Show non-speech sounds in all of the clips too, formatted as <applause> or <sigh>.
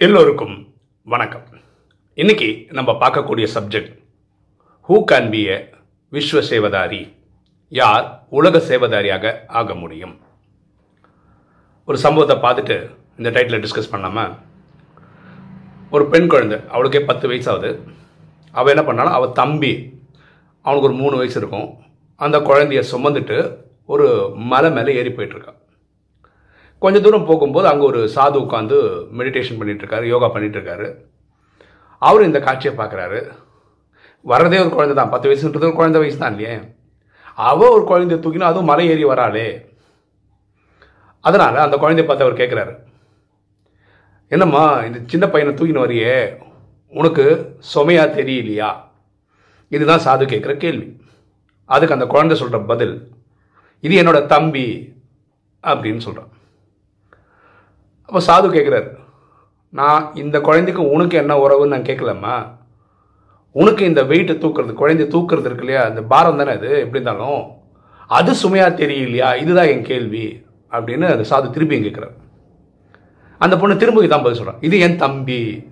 எல்லோருக்கும் வணக்கம். இன்னைக்கு நம்ம பார்க்கக்கூடிய subject who can be a விஸ்வ சேவதாரி யார் உலக சேவதாரியாக ஆக முடியும்? ஒரு சம்பவத்தை பார்த்துட்டு இந்த டைட்டில் டிஸ்கஸ் பண்ணாமல் ஒரு பெண் குழந்தை அவளுக்கே பத்து வயசாகுது. அவள் என்ன பண்ணாலும் அவள் தம்பி அவனுக்கு ஒரு மூணு வயசு இருக்கும். அந்த குழந்தைய சுமந்துட்டு ஒரு மலை மேலே ஏறி போயிட்டுருக்கான் கொஞ்சம் தூரம் போகும்போது அங்கே ஒரு சாது உட்காந்து மெடிடேஷன் பண்ணிகிட்டு இருக்காரு யோகா பண்ணிட்டு இருக்காரு அவர் இந்த காட்சியை பார்க்குறாரு. வர்றதே ஒரு குழந்தை தான். பத்து வயசுன்றது ஒரு குழந்தை வயசு தான் இல்லையே? அவ ஒரு குழந்தைய தூக்கினா அதுவும் மலை ஏறி வராளே. அதனால் அந்த குழந்தைய பார்த்து அவர் கேட்குறாரு என்னம்மா இந்த சின்ன பையனை தூக்கின வரையே? உனக்கு சுமையாக தெரியலையா? இதுதான் சாது கேட்குற கேள்வி. அதுக்கு அந்த குழந்தை சொல்கிற பதில் இது என்னோட தம்பி அப்படின்னு சொல்கிறான் அப்போ சாது கேட்குறாரு நான் இந்த குழந்தைக்கு உனக்கு என்ன உறவுன்னு நான் கேட்கலம்மா உனக்கு இந்த வெயிட்டை தூக்குறது குழந்தைய தூக்குறது இருக்கு இல்லையா? அந்த பாரம் தானே அது எப்படி இருந்தாலும் அது சுமையாக தெரியலையா? இதுதான் என் கேள்வி. அப்படின்னு அந்த சாது திருப்பியும் கேட்குறாரு அந்த பொண்ணு திரும்ப இதான் பதில் சொல்கிறான் இது என் தம்பி.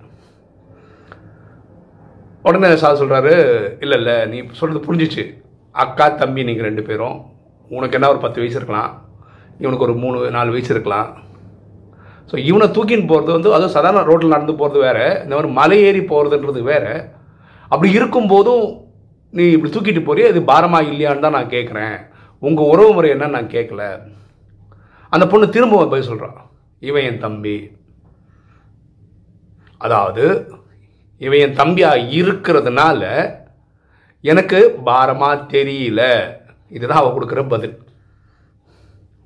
உடனே சாது சொல்கிறாரு இல்லை இல்லை நீ சொல்கிறது புரிஞ்சிச்சு. அக்கா தம்பி நீங்கள் ரெண்டு பேரும் உனக்கு என்ன ஒரு பத்து வயசு இருக்கலாம். இவனுக்கு ஒரு மூணு நாலு வயசு இருக்கலாம். ஸோ இவனை தூக்கின்னு போகிறது வந்து அதுவும் சாதாரண ரோட்டில் நடந்து போகிறது வேறு இந்த மாதிரி மலை ஏறி போகிறதுன்றது வேற. அப்படி இருக்கும்போதும் நீ இப்படி தூக்கிட்டு போறியே? இது பாரமாக இல்லையான்னு தான் நான் கேட்குறேன் உங்கள் உறவு முறை என்னன்னு நான் கேட்கல அந்த பொண்ணு திரும்ப போய் சொல்கிறான் இவன் என் தம்பி. அதாவது இவன் என் தம்பியாக இருக்கிறதுனால எனக்கு பாரமாக தெரியல. இதுதான் அவள் கொடுக்குற பதில்.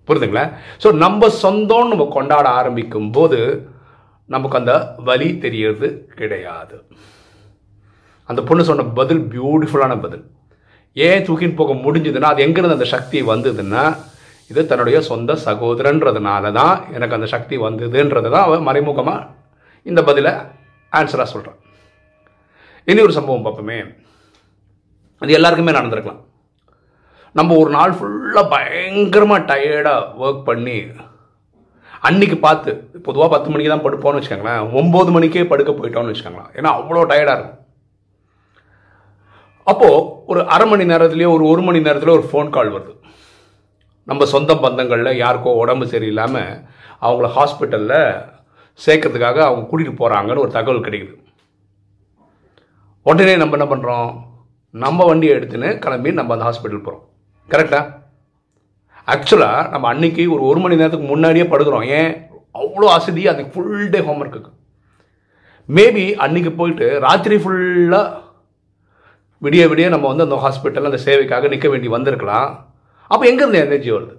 புரிதுங்களா? ஸோ நம்ம சொந்தம்னு நம்ம கொண்டாட ஆரம்பிக்கும் போது நமக்கு அந்த வலி தெரியறது கிடையாது. அந்த பொண்ணு சொன்ன பதில் பியூட்டிஃபுல்லான பதில். ஏன் தூக்கின்னு போக முடிஞ்சதுன்னா அது எங்கேருந்து அந்த சக்தி வந்ததுன்னா இது தன்னுடைய சொந்த சகோதரன்றதுனால தான் எனக்கு அந்த சக்தி வந்ததுன்றது தான் அவன் மறைமுகமாக இந்த பதிலை ஆன்சராக சொல்கிறான் இனி ஒரு சம்பவம் பார்ப்போமே. அது எல்லாருக்குமே நடந்திருக்கலாம். நம்ம ஒரு நாள் ஃபுல்லாக பயங்கரமாக டயர்டாக ஒர்க் பண்ணி அன்னைக்கு பார்த்து பொதுவாக பத்து மணிக்கு தான் படுப்போம்னு வச்சுக்கோங்களேன். ஒம்பது மணிக்கே படுக்க போயிட்டோம்னு வச்சுக்கோங்களேன். ஏன்னா அவ்வளோ டயர்டாக இருக்கும். அப்போது ஒரு அரை மணி நேரத்துலேயோ ஒரு ஒரு மணி நேரத்துலேயோ ஒரு ஃபோன் கால் வருது. நம்ம சொந்த பந்தங்களில் யாருக்கோ உடம்பு சரியில்லாமல் அவங்கள ஹாஸ்பிட்டலில் சேர்க்கறதுக்காக அவங்க கூட்டிகிட்டு போகிறாங்கன்னு ஒரு தகவல் கிடைக்குது. உடனே நம்ம என்ன பண்ணுறோம் நம்ம வண்டியை எடுத்துன்னு கிளம்பி நம்ம அந்த ஹாஸ்பிட்டல் போகிறோம் கரெக்டா ஆக்சுவலாக நம்ம அன்னைக்கு ஒரு ஒரு மணி நேரத்துக்கு முன்னாடியே படுக்கிறோம். ஏன்? அவ்வளோ அசதி அது ஃபுல் டே ஹோம்ஒர்க்கு மேபி அன்னைக்கு போயிட்டு ராத்திரி ஃபுல்லாக விடிய விடிய நம்ம வந்து அந்த ஹாஸ்பிட்டல் அந்த சேவைக்காக நிற்க வேண்டி வந்திருக்கலாம். அப்போ எங்கேருந்து எனர்ஜி வருது?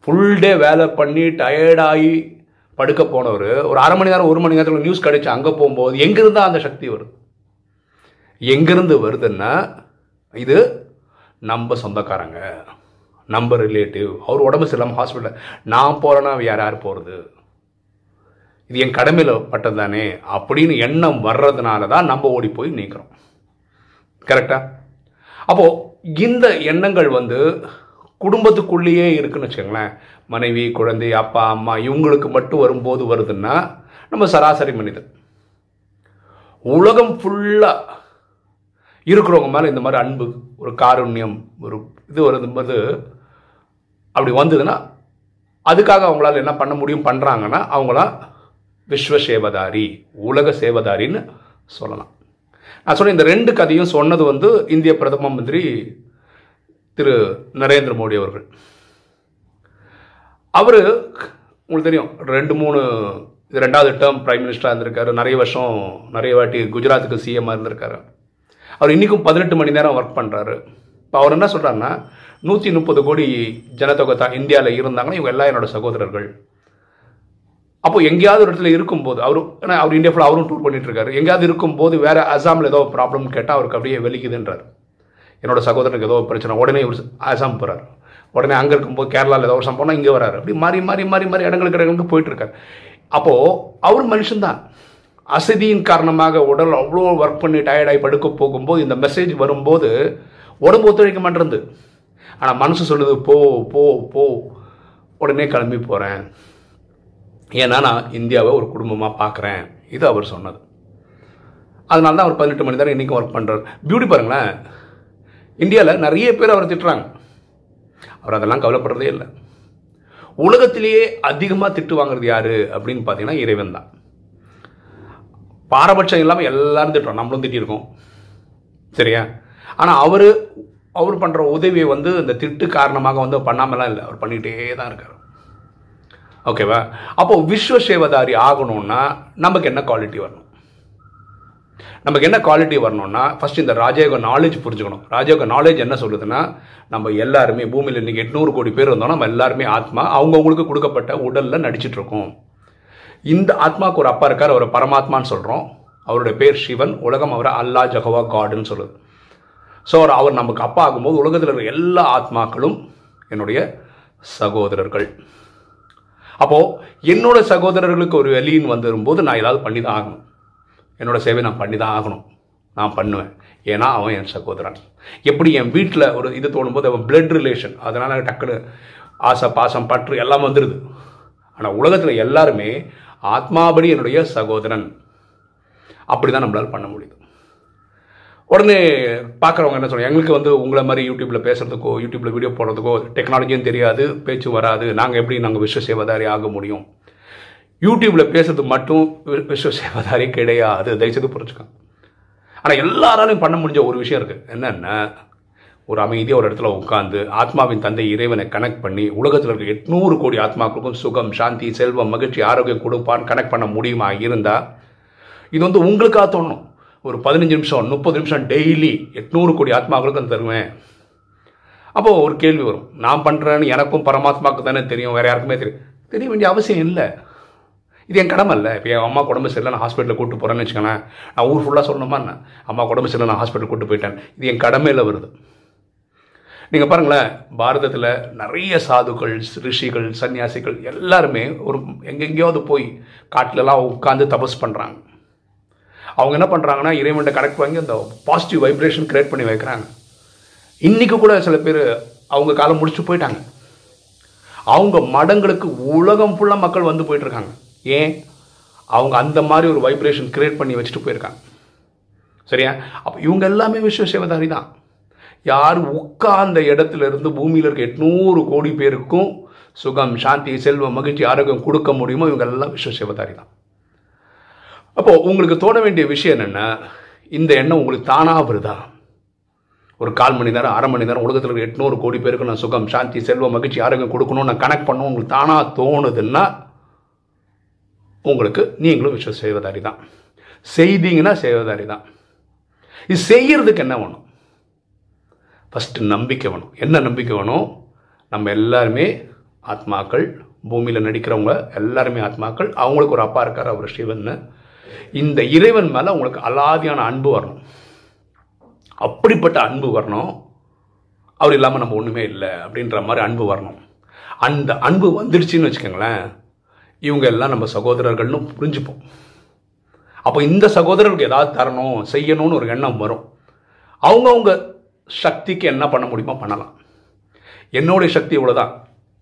ஃபுல் டே வேலை பண்ணி டயர்டாகி படுக்க போனவர் ஒரு அரை மணி நேரம் ஒரு மணி நேரத்தில் நியூஸ் கிடைச்சி அங்கே போகும்போது எங்கேருந்தா அந்த சக்தி வருது? எங்கேருந்து வருதுன்னா இது நம்ம சொந்தக்காரங்க நம்ம ரிலேட்டிவ் அவர் உடம்பு சரியில்லாமல் ஹாஸ்பிட்டலில் நான் போகிறேன்னா யார் யார் போகிறது இது என் கடமையில் பட்டது தானே? அப்படின்னு எண்ணம் வர்றதுனால தான் நம்ம ஓடி போய் நீக்கிறோம். கரெக்டா அப்போது இந்த எண்ணங்கள் வந்து குடும்பத்துக்குள்ளேயே இருக்குன்னு வச்சுக்கோங்களேன். மனைவி குழந்தை அப்பா அம்மா இவங்களுக்கு மட்டும் வரும்போது வருதுன்னா நம்ம சராசரி மனிதன். உலகம் ஃபுல்லாக இருக்கிறவங்க மேலே இந்த மாதிரி அன்பு ஒரு காருண்யம் ஒரு இது வரும்போது அப்படி வந்ததுன்னா அதுக்காக அவங்களால என்ன பண்ண முடியும் பண்ணுறாங்கன்னா அவங்களாம் விஸ்வ சேவதாரி உலக சேவதாரின்னு சொல்லலாம். நான் சொன்ன இந்த ரெண்டு கதையும் சொன்னது வந்து இந்திய பிரதம மந்திரி திரு நரேந்திர மோடி அவர்கள். அவர் உங்களுக்கு தெரியும் ரெண்டு மூணு இது ரெண்டாவது டேர்ம் பிரைம் மினிஸ்டராக இருந்திருக்காரு. நிறைய வருஷம் நிறைய வாட்டி குஜராத்துக்கு சிஎம்மாக இருந்திருக்காரு. அவர் இன்றைக்கும் பதினெட்டு மணி நேரம் ஒர்க் பண்ணுறாரு இப்போ அவர் என்ன சொல்கிறாருன்னா நூற்றி முப்பது கோடி ஜனத்தொகை தான் இந்தியாவில் இருந்தாங்கன்னா இவங்க எல்லாம் என்னோட சகோதரர்கள். அப்போ எங்கேயாவது ஒரு இடத்துல இருக்கும்போது அவர் ஏன்னா அவர் இந்தியா ஃபுல்லாக அவரும் டூர் பண்ணிட்டு இருக்காரு எங்கேயாவது இருக்கும்போது வேற அசாமில் ஏதோ ப்ராப்ளம் கேட்டால் அவருக்கு அப்படியே வெளிக்குதுன்றார். என்னோட சகோதரனுக்கு ஏதோ பிரச்சனை உடனே ஒரு அசாம் போகிறார் உடனே அங்கே இருக்கும்போது கேரளாவில் ஏதோ ஒரு சம்பவம் இங்கே வராரு. அப்படி மாறி மாறி மாறி மாறி இடங்களுக்கு இடங்களுக்கு போயிட்டு இருக்காரு அப்போது அவர் மனுஷன்தான். அசதியின் காரணமாக உடல் அவ்வளோ ஒர்க் பண்ணி டயர்டாகி படுக்க போகும்போது இந்த மெசேஜ் வரும்போது உடம்பு ஒத்துழைக்க மாட்டேருந்து ஆனால் மனசு சொல்லுது போ போ போ. உடனே கிளம்பி போகிறேன் ஏன்னா நான் இந்தியாவை ஒரு குடும்பமாக பார்க்குறேன் இது அவர் சொன்னது. அதனால தான் அவர் பதினெட்டு மணி நேரம் இன்றைக்கும் ஒர்க் பண்ணுறார் பியூட்டி பாருங்களேன். இந்தியாவில் நிறைய பேர் அவரை திட்டுறாங்க. அவர் அதெல்லாம் கவலைப்படுறதே இல்லை. உலகத்திலேயே அதிகமாக திட்டு வாங்குறது யார்? அப்படின்னு பார்த்தீங்கன்னா இறைவன் தான். பாரபட்சம் இல்லாமல் எல்லாரும் திட்டுறோம். நம்மளும் திட்டிருக்கோம் சரியா? ஆனால் அவர் அவர் பண்ணுற உதவியை வந்து இந்த திட்டு காரணமாக வந்து பண்ணாமலாம் இல்லை. அவர் பண்ணிகிட்டே தான் இருக்கார். ஓகேவா? அப்போ விஸ்வ சேவதாரி ஆகணும்னா நமக்கு என்ன குவாலிட்டி வரணும்? நமக்கு என்ன குவாலிட்டி வரணும்னா ஃபஸ்ட் இந்த ராஜயோக நாலேஜ் புரிஞ்சுக்கணும். ராஜயோக நாலேஜ் என்ன சொல்லுதுன்னா நம்ம எல்லாருமே பூமியில் இன்னைக்கு எட்நூறு கோடி பேர் இருந்தோம் நம்ம எல்லாருமே ஆத்மா அவங்கவுங்களுக்கு கொடுக்கப்பட்ட உடலில் நடிச்சிட்ருக்கோம் இந்த ஆத்மாவுக்கு ஒரு அப்பா இருக்கார் அவர் பரமாத்மான்னு சொல்கிறோம் அவருடைய பேர் சிவன் உலகம் அவரை அல்லா ஜகவா காடுன்னு சொல்லுது. ஸோ அவர் அவர் நமக்கு அப்பா ஆகும்போது உலகத்தில் இருக்கிற எல்லா ஆத்மாக்களும் என்னுடைய சகோதரர்கள். அப்போது என்னோட சகோதரர்களுக்கு ஒரு வெளியின் வந்துரும்போது நான் ஏதாவது பண்ணி தான் ஆகணும். என்னோட சேவை நான் பண்ணி தான் ஆகணும். நான் பண்ணுவேன். ஏன்னா அவன் என் சகோதரன். எப்படி என் வீட்டில் ஒரு இது தோணும்போது அவன் பிளட் ரிலேஷன் அதனால் டக்குன்னு ஆசை பாசம் பற்று எல்லாம் வந்துடுது ஆனால் உலகத்தில் எல்லாருமே ஆத்மாபடி என்னுடைய சகோதரன். அப்படி தான் நம்மளால் பண்ண முடியுது உடனே பார்க்குறவங்க என்ன சொல்கிறாங்க எங்களுக்கு வந்து உங்களை மாதிரி யூடியூப்பில் பேசுகிறதுக்கோ யூடியூப்பில் வீடியோ போடுறதுக்கோ டெக்னாலஜியும் தெரியாது பேச்சு வராது. நாங்கள் எப்படி நாங்கள் விஸ்வ சேவதாரி ஆக முடியும்? யூடியூப்பில் பேசுறது மட்டும் வி- விஸ்வ சேவதாரி கிடையாது. தயவுசெய்து புரிஞ்சுக்கோங்க. ஆனால் எல்லாராலையும் பண்ண முடிஞ்ச ஒரு விஷயம் இருக்குது என்னென்னா ஒரு அமைதியாக ஒரு இடத்துல உட்காந்து ஆத்மாவின் தந்தை இறைவனை கனெக்ட் பண்ணி உலகத்தில் இருக்க எட்நூறு கோடி ஆத்மாக்களுக்கும் சுகம் சாந்தி செல்வம் மகிழ்ச்சி ஆரோக்கியம் கொடுப்பான்னு கனெக்ட் பண்ண முடியுமா? இருந்தால் இது வந்து உங்களுக்காக தோணும். ஒரு பதினஞ்சு நிமிஷம் முப்பது நிமிஷம் டெய்லி எட்நூறு கோடி ஆத்மாக்களுக்கும் தருவேன். அப்போது ஒரு கேள்வி வரும். நான் பண்ணுறேன்னு எனக்கும் பரமாத்மாவுக்கு தானே தெரியும் வேறு யாருக்குமே தெரியும். தெரிய வேண்டிய அவசியம் இல்லை. இது என் கடமை இல்லை. இப்போ என் அம்மா உடம்பு சரியில்லை நான் ஹாஸ்பிட்டலில் கூட்டு போகிறேன்னு வச்சுக்கோங்களேன். நான் ஊர் ஃபுல்லாக சொல்லணுமா என்ன? அம்மா உடம்பு சரியில்லை நான் ஹாஸ்பிட்டல் கூட்டு போயிட்டேன். இது என் கடமையில் வருது. நீங்கள் பாருங்களேன் பாரதத்தில் நிறைய சாதுக்கள் ரிஷிகள் சன்னியாசிகள் எல்லாருமே ஒரு எங்கெங்கேயாவது போய் காட்டிலலாம் உட்காந்து தபஸ் பண்ணுறாங்க அவங்க என்ன பண்ணுறாங்கன்னா இறைவன்ட்ட கனெக்ட் வாங்கி அந்த பாசிட்டிவ் வைப்ரேஷன் க்ரியேட் பண்ணி வைக்கிறாங்க. இன்றைக்கி கூட சில பேர் அவங்க காலம் முடிச்சு போயிட்டாங்க. அவங்க மடங்களுக்கு உலகம் ஃபுல்லாக மக்கள் வந்து போயிட்டுருக்காங்க. ஏன்? அவங்க அந்த மாதிரி ஒரு வைப்ரேஷன் க்ரியேட் பண்ணி வச்சுட்டு போயிருக்காங்க. சரியா? அப்போ இவங்க எல்லாமே விஸ்வ சேவதாரி தான் யார் உட்கார்ந்த இடத்துல இருந்து பூமியில் இருக்க எட்நூறு கோடி பேருக்கும் சுகம் சாந்தி செல்வம் மகிழ்ச்சி ஆரோக்கியம் கொடுக்க முடியுமோ? இவங்க எல்லாம் விஸ்வ சிவதாரி தான். அப்போ உங்களுக்கு தோண வேண்டிய விஷயம் என்னென்னா இந்த எண்ணம் உங்களுக்கு தானாக வருதா? ஒரு கால் மணி நேரம் அரை மணி நேரம் உலகத்தில் இருக்க எட்நூறு கோடி பேருக்கு நான் சுகம் சாந்தி செல்வம் மகிழ்ச்சி ஆரோக்கியம் கொடுக்கணும் நான் கனெக்ட் பண்ணணும் உங்களுக்கு தானாக தோணுதுன்னா உங்களுக்கு நீங்களும் விஸ்வ சேவதாரி தான். செய்தீங்கன்னா சேவதாரி தான். இது செய்கிறதுக்கு என்ன வேணும்? ஃபஸ்ட்டு நம்பிக்கை வேணும். என்ன நம்பிக்கை வேணும்? நம்ம எல்லாருமே ஆத்மாக்கள் பூமியில் நடிக்கிறவங்க எல்லாருமே ஆத்மாக்கள் அவங்களுக்கு ஒரு அப்பா இருக்கார் அவர் சிவன் இந்த இறைவன் மேலே அவங்களுக்கு அலாதியான அன்பு வரணும். அப்படிப்பட்ட அன்பு வரணும். அவர் இல்லாமல் நம்ம ஒன்றுமே இல்லை அப்படின்ற மாதிரி அன்பு வரணும். அந்த அன்பு வந்துடுச்சுன்னு வச்சுக்கோங்களேன் இவங்க எல்லாம் நம்ம சகோதரர்கள்னு புரிஞ்சுப்போம். அப்போ இந்த சகோதரர்களுக்கு ஏதாவது தரணும் செய்யணும்னு ஒரு எண்ணம் வரும். அவங்கவுங்க சக்திக்கு என்ன பண்ண முடியுமோ பண்ணலாம். என்னுடைய சக்தி இவ்வளோதான்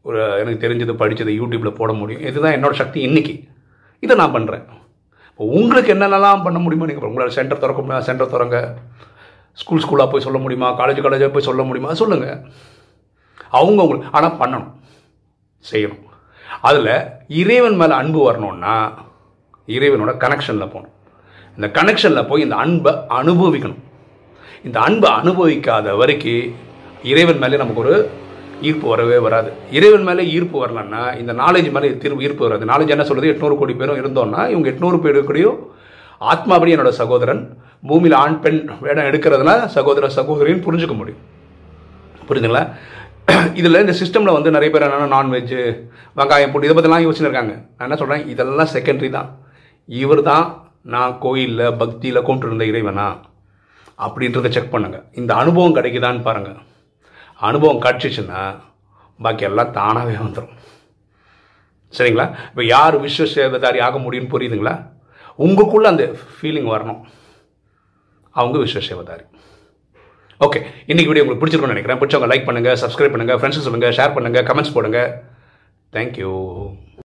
ஒரு எனக்கு தெரிஞ்சது படித்தது யூடியூப்பில் போட முடியும். இதுதான் என்னோட சக்தி இன்றைக்கி இதை நான் பண்ணுறேன் இப்போ உங்களுக்கு என்னென்னலாம் பண்ண முடியுமோ நீங்கள் உங்களால் சென்டர் திறக்க முடியுமா சென்டர் திறங்க. ஸ்கூல் ஸ்கூலாக போய் சொல்ல முடியுமா? காலேஜ் காலேஜாக போய் சொல்ல முடியுமா? சொல்லுங்கள் அவங்க உங்களுக்கு ஆனால் பண்ணணும். செய்யணும். அதில் இறைவன் மேலே அன்பு வரணும்னா இறைவனோட கனெக்ஷனில் போகணும். இந்த கனெக்ஷனில் போய் இந்த அன்பை அனுபவிக்கணும். இந்த அன்பை அனுபவிக்காத வரைக்கும் இறைவன் மேலே நமக்கு ஒரு ஈர்ப்பு வரவே வராது. இறைவன் மேலே ஈர்ப்பு வரலன்னா இந்த நாலேஜ் மேலே திரும்ப ஈர்ப்பு வராது. நாலேஜ் என்ன சொல்கிறது எட்நூறு கோடி பேரும் இருந்தோம்னா இவங்க எட்நூறு பேர் கூடயும் ஆத்மாபடி என்னோட சகோதரன் பூமியில் ஆண் பெண் வேடம் எடுக்கிறதுனா சகோதர சகோதரின்னு புரிஞ்சுக்க முடியும். புரியுதுங்களா <clears throat> இதில் இந்த சிஸ்டமில் வந்து நிறைய பேர் என்னென்னா நான்வெஜ்ஜு வெங்காயம் போட்டு இதை பற்றிலாம் யோசிச்சுன்னு இருக்காங்க நான் என்ன சொல்கிறேன் இதெல்லாம் செகண்டரி தான். இவர் தான் நான் கோயிலில் பக்தியில் கொண்டு இருந்த இறைவனா? அப்படின்றத செக் பண்ணுங்கள் இந்த அனுபவம் கிடைக்குதான்னு பாருங்கள் அனுபவம் கிடச்சிச்சின்னா பாக்கி எல்லாம் தானாகவே வந்துடும் சரிங்களா? இப்போ யார் விஸ்வ சேவதாரி ஆக முடியும்னு புரியுதுங்களா? உங்களுக்குள்ள அந்த ஃபீலிங் வரணும். அவங்க விஸ்வ சேவதாரி ஓகே இன்றைக்கி வீடியோ உங்களுக்கு பிடிச்சிருக்கும்னு நினைக்கிறேன். பிடிச்சவங்க லைக் பண்ணுங்கள் சப்ஸ்கிரைப் பண்ணுங்கள் ஃப்ரெண்ட்ஸ் சொல்லுங்கள் ஷேர் பண்ணுங்கள் கமெண்ட்ஸ் போடுங்க. தேங்க்யூ